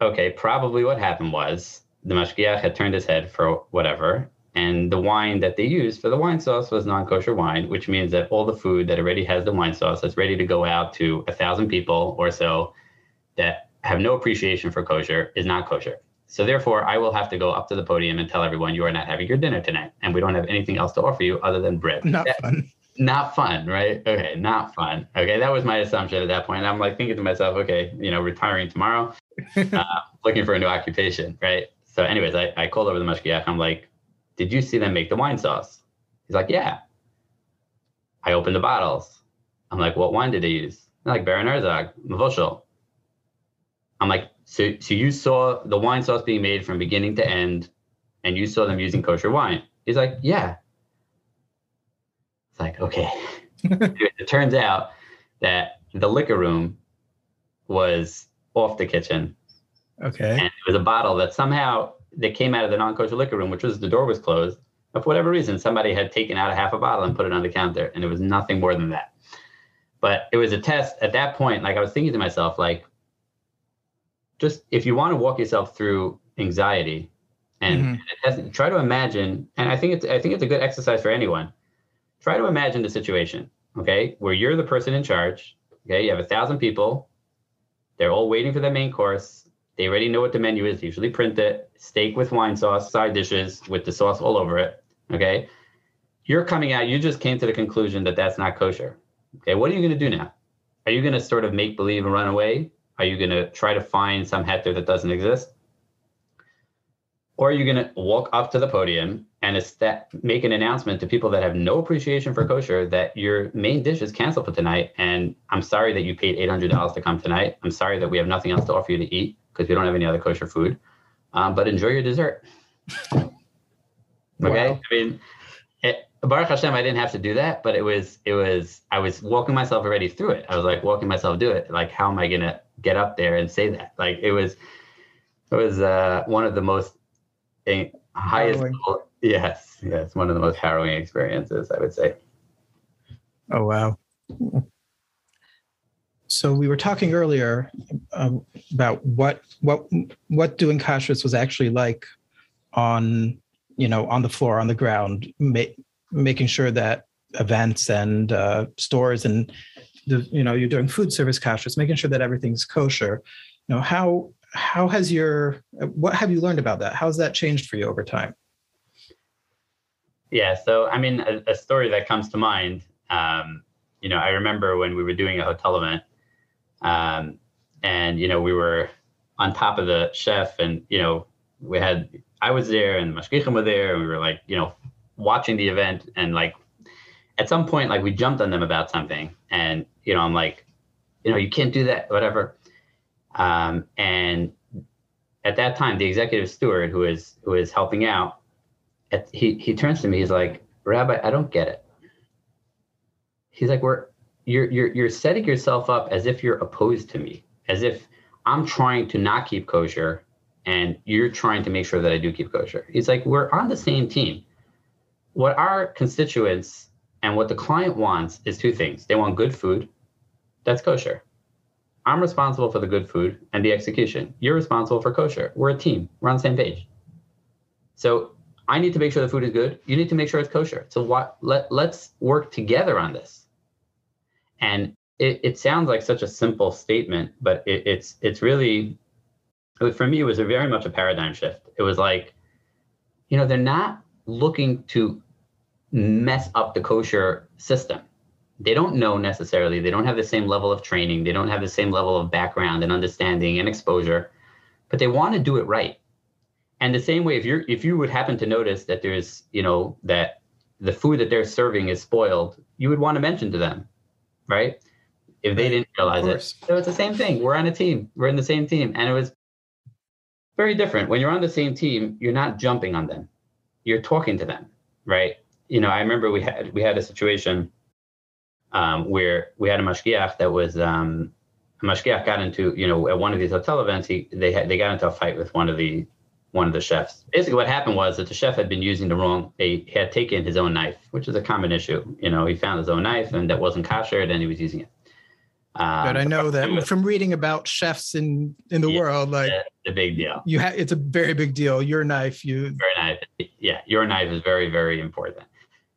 okay, probably what happened was the mashgiach had turned his head for whatever, and the wine that they used for the wine sauce was non-kosher wine, which means that all the food that already has the wine sauce that's ready to go out to a thousand people or so that have no appreciation for kosher is not kosher. So therefore, I will have to go up to the podium and tell everyone you are not having your dinner tonight, and we don't have anything else to offer you other than bread. Not that, fun not fun, right? Okay, not fun. Okay, that was my assumption at that point. I'm like thinking to myself, okay, you know, retiring tomorrow, uh, looking for a new occupation, right? So, anyways, I, I called over the mashgiach. I'm like, did you see them make the wine sauce? He's like, yeah. I opened the bottles. I'm like, what wine did they use? They're like Baron Herzog, mevushal. I'm like, so, so you saw the wine sauce being made from beginning to end, and you saw them using kosher wine? He's like, yeah. It's like, okay. it turns out that the liquor room was off the kitchen. Okay. And it was a bottle that somehow that came out of the non-kosher liquor room, which was the door was closed. But for whatever reason, somebody had taken out a half a bottle and put it on the counter, and it was nothing more than that. But it was a test at that point. Like I was thinking to myself, like, just if you want to walk yourself through anxiety, and mm-hmm. try to imagine. And I think it's I think it's a good exercise for anyone try to imagine the situation, okay, where you're the person in charge. Okay, you have a thousand people. They're all waiting for the main course. They already know what the menu is. They Usually print it. Steak with wine sauce, side dishes with the sauce all over it. Okay. You're coming out. You just came to the conclusion that that's not kosher. Okay. What are you going to do now? Are you going to sort of make believe and run away? Are you going to try to find some heter that doesn't exist? Or are you going to walk up to the podium and make an announcement to people that have no appreciation for kosher that your main dish is canceled for tonight and i'm sorry that you paid $800 to come tonight i'm sorry that we have nothing else to offer you to eat because we don't have any other kosher food. Um, but enjoy your dessert. okay. Wow. I mean, it, Baruch Hashem, I didn't have to do that, but it was, it was, I was walking myself already through it. I was like walking myself do it. Like, how am I going to get up there and say that? Like, it was, it was uh, one of the most uh, highest. Level, yes. Yes. One of the most harrowing experiences, I would say. Oh, wow. So we were talking earlier um, about what what what doing kashrus was actually like on you know on the floor on the ground, ma- making sure that events and uh, stores and the you know you're doing food service kashrus, making sure that everything's kosher. You know how how has your what have you learned about that? How's that changed for you over time? Yeah, so I mean, a, a story that comes to mind. Um, you know, I remember when we were doing a hotel event, um, and you know, we were on top of the chef, and you know, we had I was there and Mashgichim were there, and we were like, you know, watching the event, and like at some point, like we jumped on them about something, and you know, I'm like, you know, you can't do that, whatever. Um, and at that time, the executive steward who is who is helping out, at, he he turns to me, he's like, Rabbi, I don't get it. He's like, we're you're you're you're setting yourself up as if you're opposed to me, as if I'm trying to not keep kosher and you're trying to make sure that I do keep kosher. It's like, we're on the same team. What our constituents and what the client wants is two things. They want good food, that's kosher. I'm responsible for the good food and the execution. You're responsible for kosher. We're a team. We're on the same page. So I need to make sure the food is good. You need to make sure it's kosher. So what let let's work together on this. And it, it sounds like such a simple statement, but it, it's it's really for me it was very much a paradigm shift. It was like, you know, they're not looking to mess up the kosher system. They don't know necessarily. They don't have the same level of training. They don't have the same level of background and understanding and exposure, but they want to do it right. And the same way, if you're if you would happen to notice that there's you know that the food that they're serving is spoiled, you would want to mention to them, right? If they didn't realize it. So it's the same thing. We're on a team. We're in the same team. And it was very different. When you're on the same team, you're not jumping on them. You're talking to them, right? You know, I remember we had we had a situation um, where we had a mashgiach that was um, a mashgiach got into, you know, at one of these hotel events, he they had they got into a fight with one of the one of the chefs. Basically, what happened was that the chef had been using the wrong. They had taken his own knife, which is a common issue. You know, he found his own knife and that wasn't kosher, and he was using it. Um, but I know that was, from reading about chefs in in the yeah, world, like the big deal. You have it's a very big deal. Your knife, you very knife, yeah, your knife is very very important.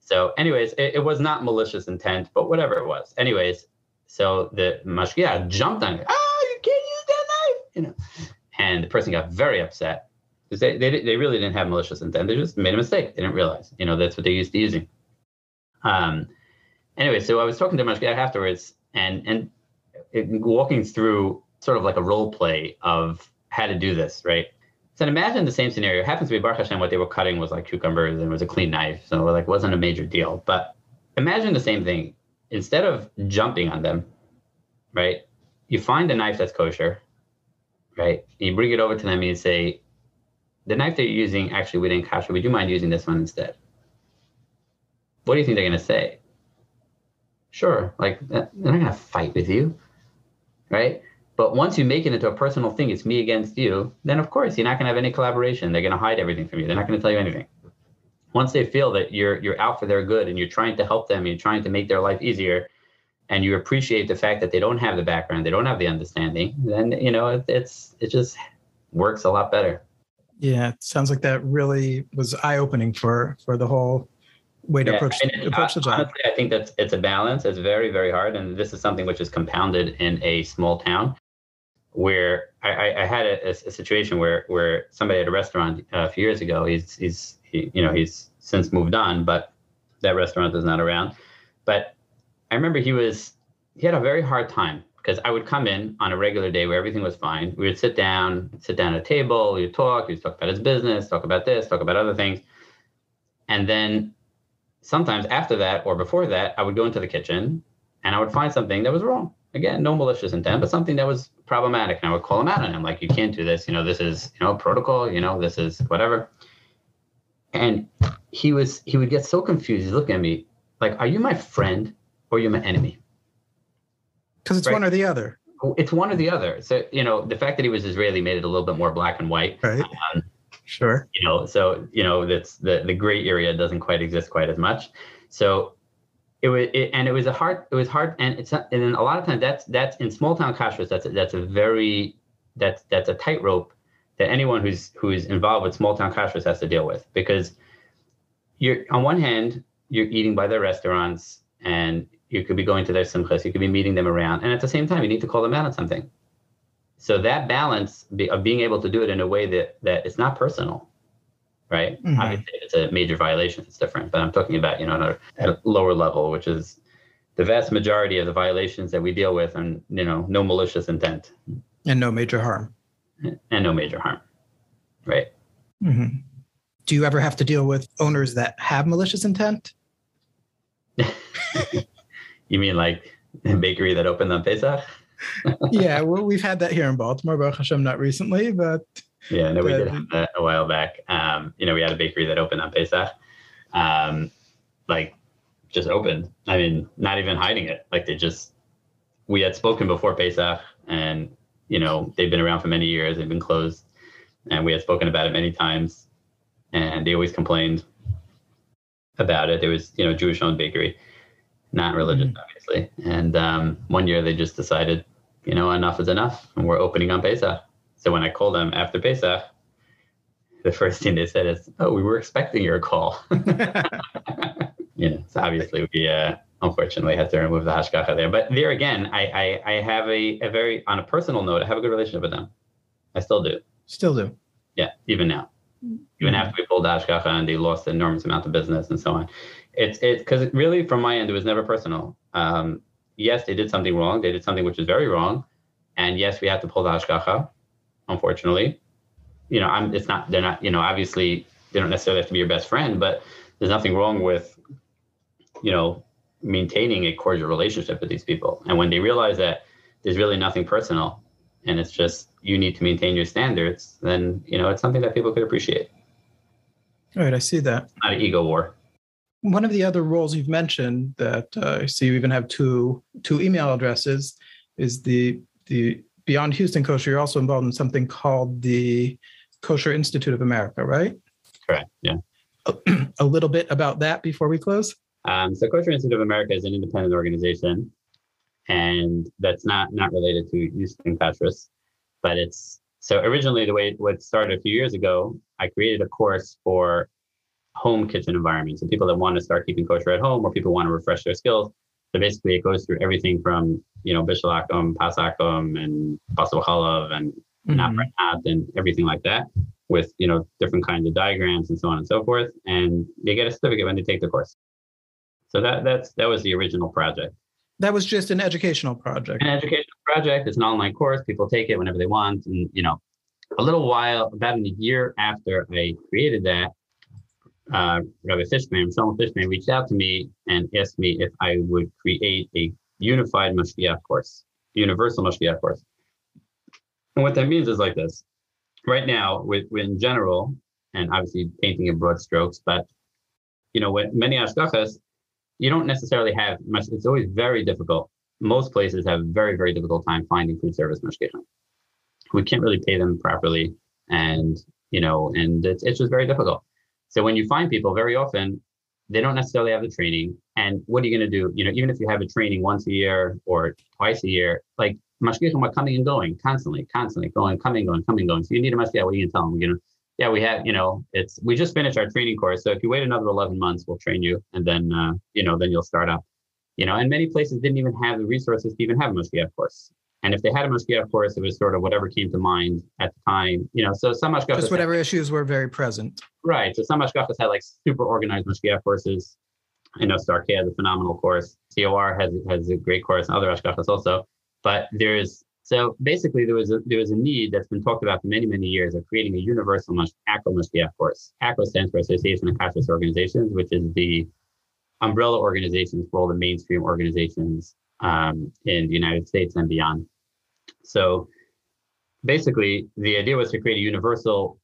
So, anyways, it, it was not malicious intent, but whatever it was. Anyways, so the mashgiach jumped on it. Oh, you can't use that knife, you know. And the person got very upset because they, they, they really didn't have malicious intent. They just made a mistake. They didn't realize, you know, that's what they used to using. Um, anyway, so I was talking to Mashgiach afterwards and, and walking through sort of like a role play of how to do this, right? So imagine the same scenario. It happens to be Baruch Hashem, what they were cutting was like cucumbers and it was a clean knife. So it like wasn't a major deal. But imagine the same thing. Instead of jumping on them, right? You find a knife that's kosher, right? You bring it over to them and you say, the knife that you're using, actually, we didn't kosher. Would you mind using this one instead? What do you think they're going to say? Sure, like they're not going to fight with you, right? But once you make it into a personal thing, it's me against you, then of course you're not going to have any collaboration. They're going to hide everything from you. They're not going to tell you anything. Once they feel that you're you're out for their good and you're trying to help them, and you're trying to make their life easier, and you appreciate the fact that they don't have the background, they don't have the understanding, then you know it, it's it just works a lot better. Yeah, it sounds like that really was eye opening for for the whole way to yeah, approach, mean, approach the job. Honestly, I think that it's a balance. It's very very hard, and this is something which is compounded in a small town where I, I had a, a, situation where where somebody at a restaurant uh, a few years ago. He's he's he, you know he's since moved on, but that restaurant is not around. But I remember he was he had a very hard time because I would come in on a regular day where everything was fine. We would sit down, sit down at a table, we'd talk, we'd talk about his business, talk about this, talk about other things. And then sometimes after that or before that, I would go into the kitchen and I would find something that was wrong. Again, no malicious intent, but something that was problematic. And I would call him out on him, like, you can't do this. You know, this is, you know, protocol, you know, this is whatever. And he was, he would get so confused. He's looking at me like, are you my friend or are you my enemy? Because it's right? one or the other. It's one or the other. So, you know, the fact that he was Israeli made it a little bit more black and white. Right. Um, sure. You know, so, you know, that's the, the gray area doesn't quite exist quite as much. So it was, it, and it was a hard, it was hard. And it's, and then a lot of times that's, that's in small town kashrus, that's, a, that's a very, that's, that's a tightrope that anyone who's, who's involved with small town kashrus has to deal with because you're on one hand, you're eating by the restaurants and you could be going to their simchas, you could be meeting them around, and at the same time, you need to call them out on something. So that balance of being able to do it in a way that that it's not personal, right? Mm-hmm. Obviously, it's a major violation; it's different. But I'm talking about you know at a lower level, which is the vast majority of the violations that we deal with, and you know, no malicious intent, and no major harm, and no major harm, right? Mm-hmm. Do you ever have to deal with owners that have malicious intent? You mean like a bakery that opened on Pesach? yeah, well, we've had that here in Baltimore, Baruch Hashem, not recently, but yeah, no, we did have that a while back. Um, you know, we had a bakery that opened on Pesach, um, like just opened. I mean, not even hiding it. Like they just, we had spoken before Pesach, and you know, they've been around for many years. They've been closed, and we had spoken about it many times, and they always complained about it. It was, you know, Jewish-owned bakery not religious, mm-hmm. obviously. And um, one year they just decided, you know, enough is enough, and we're opening on Pesach. So when I called them after Pesach, the first thing they said is, "Oh, we were expecting your call." you know, so obviously we uh, unfortunately had to remove the hashgacha there. But there again, I, I, I have a, a very on a personal note, I have a good relationship with them. I still do. Still do. Yeah, even now. Even mm-hmm. after we pulled the hashgacha and they lost an enormous amount of business and so on it's it's because really from my end it was never personal. Um, yes, they did something wrong. They did something which is very wrong, and yes, we had to pull the hashgacha. Unfortunately, you know, I'm. It's not. They're not. You know, obviously, they don't necessarily have to be your best friend, but there's nothing wrong with, you know, maintaining a cordial relationship with these people. And when they realize that there's really nothing personal, and it's just you need to maintain your standards, then you know it's something that people could appreciate. All right, I see that. Not an ego war. One of the other roles you've mentioned that uh, I see you even have two two email addresses is the the Beyond Houston Kosher. You're also involved in something called the Kosher Institute of America, right? Correct. Yeah. A, little bit about that before we close. Um, so Kosher Institute of America is an independent organization, and that's not not related to Houston Kashrus, but it's so originally the way it started a few years ago. I created a course for home kitchen environment. So people that want to start keeping kosher at home or people want to refresh their skills. So basically it goes through everything from, you know, bishul akum, pasakum and basal and mm-hmm. and everything like that with, you know, different kinds of diagrams and so on and so forth. And they get a certificate when they take the course. So that that's that was the original project. That was just an educational project. An educational project. It's an online course. People take it whenever they want. And, you know, a little while, about a year after I created that, uh, Rabbi Fishbane, Shlomo Fishbane, reached out to me and asked me if I would create a unified Mashgiach course, universal Mashgiach course. And what that means is like this. Right now, with, with in general, and obviously painting in broad strokes, but you know, with many hashgachas, you don't necessarily have much. It's always very difficult. Most places have very, very difficult time finding food service mashgiachim. We can't really pay them properly, and you know, and it's it's just very difficult. So when you find people, very often they don't necessarily have the training. And what are you going to do? You know, even if you have a training once a year or twice a year, like mashgiachim are coming and going constantly, constantly going, coming, going, coming, going. So you need a mashgiach. What are you going to tell them? You know, yeah, we have, you know, it's we just finished our training course. So if you wait another 11 months, we'll train you, and then uh, you know, then you'll start up. You know, and many places didn't even have the resources to even have a mashgiach course. And if they had a mashgiach course, it was sort of whatever came to mind at the time. You know, so some mashgiachas just whatever had, issues were very present. Right. So some mashgiachas had like super organized mashgiach courses. I know Star K has a phenomenal course. COR has has a great course, and other hashgachas also. But there's so basically there was a there was a need that's been talked about for many many years of creating a universal AKO mashgiach course. AKO stands for Association of Kashrus Organizations, which is the umbrella organizations for all the mainstream organizations um, in the United States and beyond. So basically, the idea was to create a universal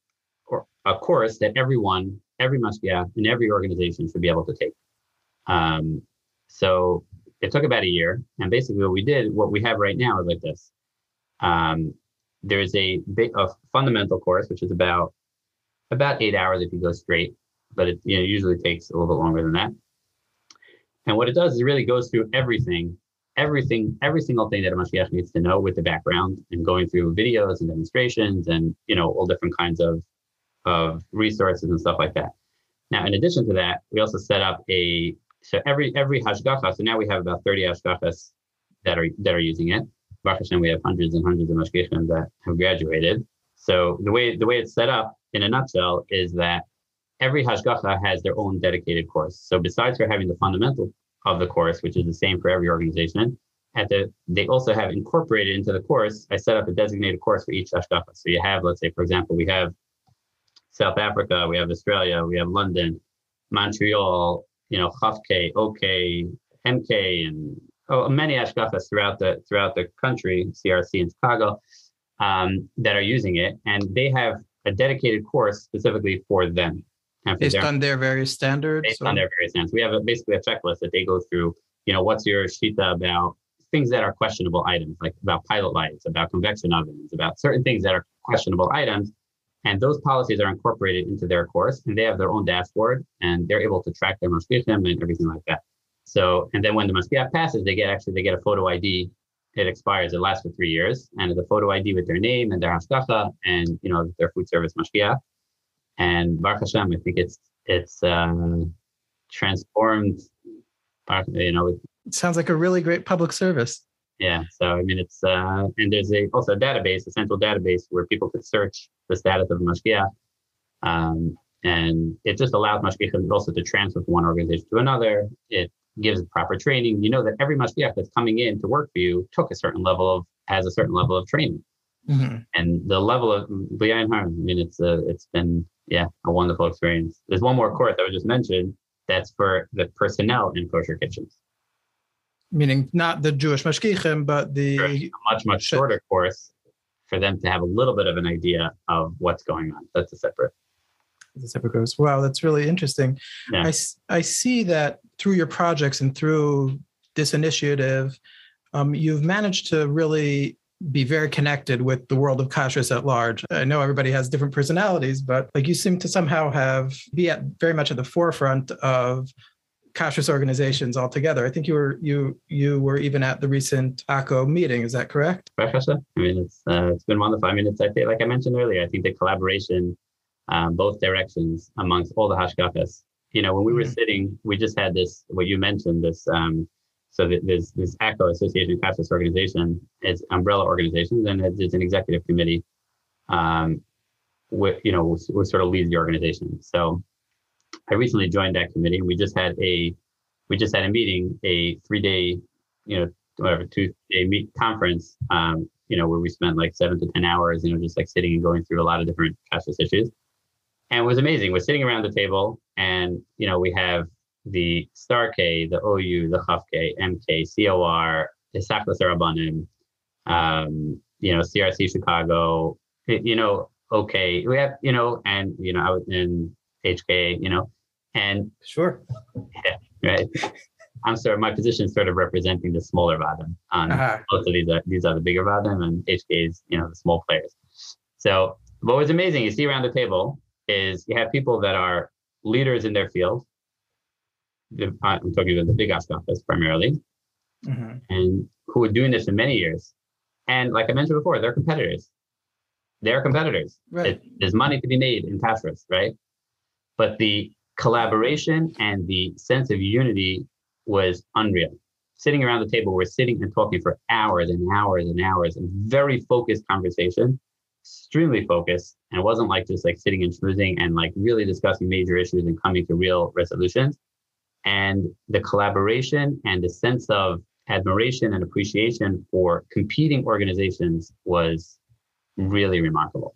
or a course that everyone, every mashgiach in every organization should be able to take. Um, so it took about a year, and basically what we did, what we have right now is like this. Um, there's a a fundamental course, which is about about eight hours if you go straight, but it you know usually takes a little bit longer than that. And what it does is it really goes through everything, everything, every single thing that a mashgiach needs to know with the background, and going through videos and demonstrations, and you know all different kinds of of resources and stuff like that. Now, in addition to that, we also set up a so every every hashgacha. So now we have about 30 hashgachas that are that are using it. Baruch Hashem, we have hundreds and hundreds of mashgichim that have graduated. So the way the way it's set up in a nutshell is that every hashgacha has their own dedicated course. So besides for having the fundamental of the course, which is the same for every organization, at the they also have incorporated into the course. I set up a designated course for each hashgacha. So you have, let's say, for example, we have South Africa, we have Australia, we have London, Montreal, you know, Chaf K, OK, MK, and oh, many hashgachas throughout the throughout the country, CRC in Chicago, um, that are using it, and they have a dedicated course specifically for them. Based on their various standards. Based or? on their various standards, we have a, basically a checklist that they go through. You know, what's your shita about things that are questionable items, like about pilot lights, about convection ovens, about certain things that are questionable items. And those policies are incorporated into their course, and they have their own dashboard, and they're able to track their mashgichim and everything like that. So, and then when the mashgiach passes, they get actually they get a photo ID. It expires. It lasts for three years, and it's a photo ID with their name and their hashgacha and you know their food service mashgiach. And Baruch Hashem, I think it's it's uh, transformed. You know, it sounds like a really great public service. Yeah. So I mean, it's uh, and there's a also a database, a central database where people could search the status of a mashgiach. Um, and it just allows mashgiachim also to transfer from one organization to another. It gives proper training. You know that every mashgiach that's coming in to work for you took a certain level of has a certain level of training, mm-hmm. and the level of b'yayin harm. I mean, it's a, it's been yeah a wonderful experience. There's one more course I was just mentioned that's for the personnel in kosher kitchens meaning not the Jewish mashgichim, but the a much much shorter course for them to have a little bit of an idea of what's going on. That's a separate. That's a separate course. Wow, that's really interesting. Yeah. I I see that through your projects and through this initiative, um, you've managed to really be very connected with the world of kashrus at large. I know everybody has different personalities, but like you seem to somehow have be at very much at the forefront of kashrus organizations altogether. I think you were you you were even at the recent AKO meeting. Is that correct? Professor, I mean, it's uh, it's been wonderful. I mean, it's I think, like I mentioned earlier. I think the collaboration, um, both directions amongst all the hashgachas. You know, when we were mm-hmm. sitting, we just had this what you mentioned this. Um, so there's this AKO Association of Kashrus Organization is umbrella organizations, and it's an executive committee. Um, with you know, we sort of leads the organization. So I recently joined that committee, and we just had a we just had a meeting, a three day, you know, whatever two day meet conference, um, you know, where we spent like seven to ten hours, you know, just like sitting and going through a lot of different kashrus issues, and it was amazing. We're sitting around the table, and you know, we have the Star K, the OU, the Chaf K, MK, COR, Isaklas Rabbanim, um, you know, CRC Chicago, you know, okay, we have, you know, and you know, I was in HK, you know, and sure, yeah, right. I'm sorry, my position is sort of representing the smaller Vaadim. Um, uh-huh. Most of these are these are the bigger Vaadim, and HK is you know the small players. So what was amazing you see around the table is you have people that are leaders in their field. I'm talking about the big hashgachos primarily, mm-hmm. and who are doing this for many years. And like I mentioned before, they're competitors. They're competitors. Right. There's money to be made in kashrus, right? but the collaboration and the sense of unity was unreal. Sitting around the table, we're sitting and talking for hours and hours and hours, and very focused conversation, extremely focused. And it wasn't like just like sitting and schmoozing and like really discussing major issues and coming to real resolutions. And the collaboration and the sense of admiration and appreciation for competing organizations was really remarkable.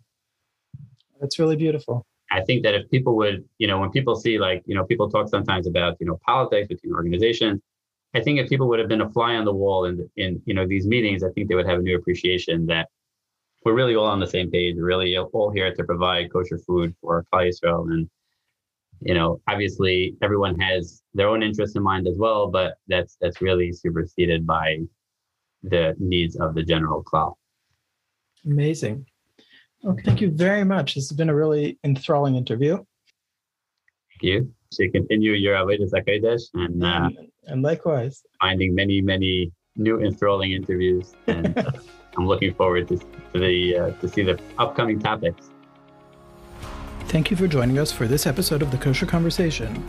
That's really beautiful. I think that if people would, you know, when people see like, you know, people talk sometimes about, you know, politics between organizations. I think if people would have been a fly on the wall in, in, you know, these meetings, I think they would have a new appreciation that we're really all on the same page. We're really all here to provide kosher food for Klal Yisrael, and you know, obviously everyone has their own interests in mind as well, but that's that's really superseded by the needs of the general Klal. Amazing. Well, thank you very much. This has been a really enthralling interview. Thank you. To continue your Avodas Hakodesh and, uh, and and likewise finding many many new enthralling interviews and. I'm looking forward to, to the uh, to see the upcoming topics. Thank you for joining us for this episode of the Kosher Conversation.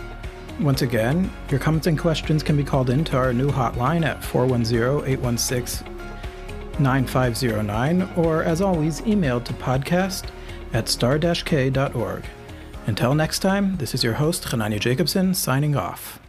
Once again, your comments and questions can be called in to our new hotline at 410-816-9509 or as always emailed to podcast at star-k.org. Until next time, this is your host, Hanania Jacobson, signing off.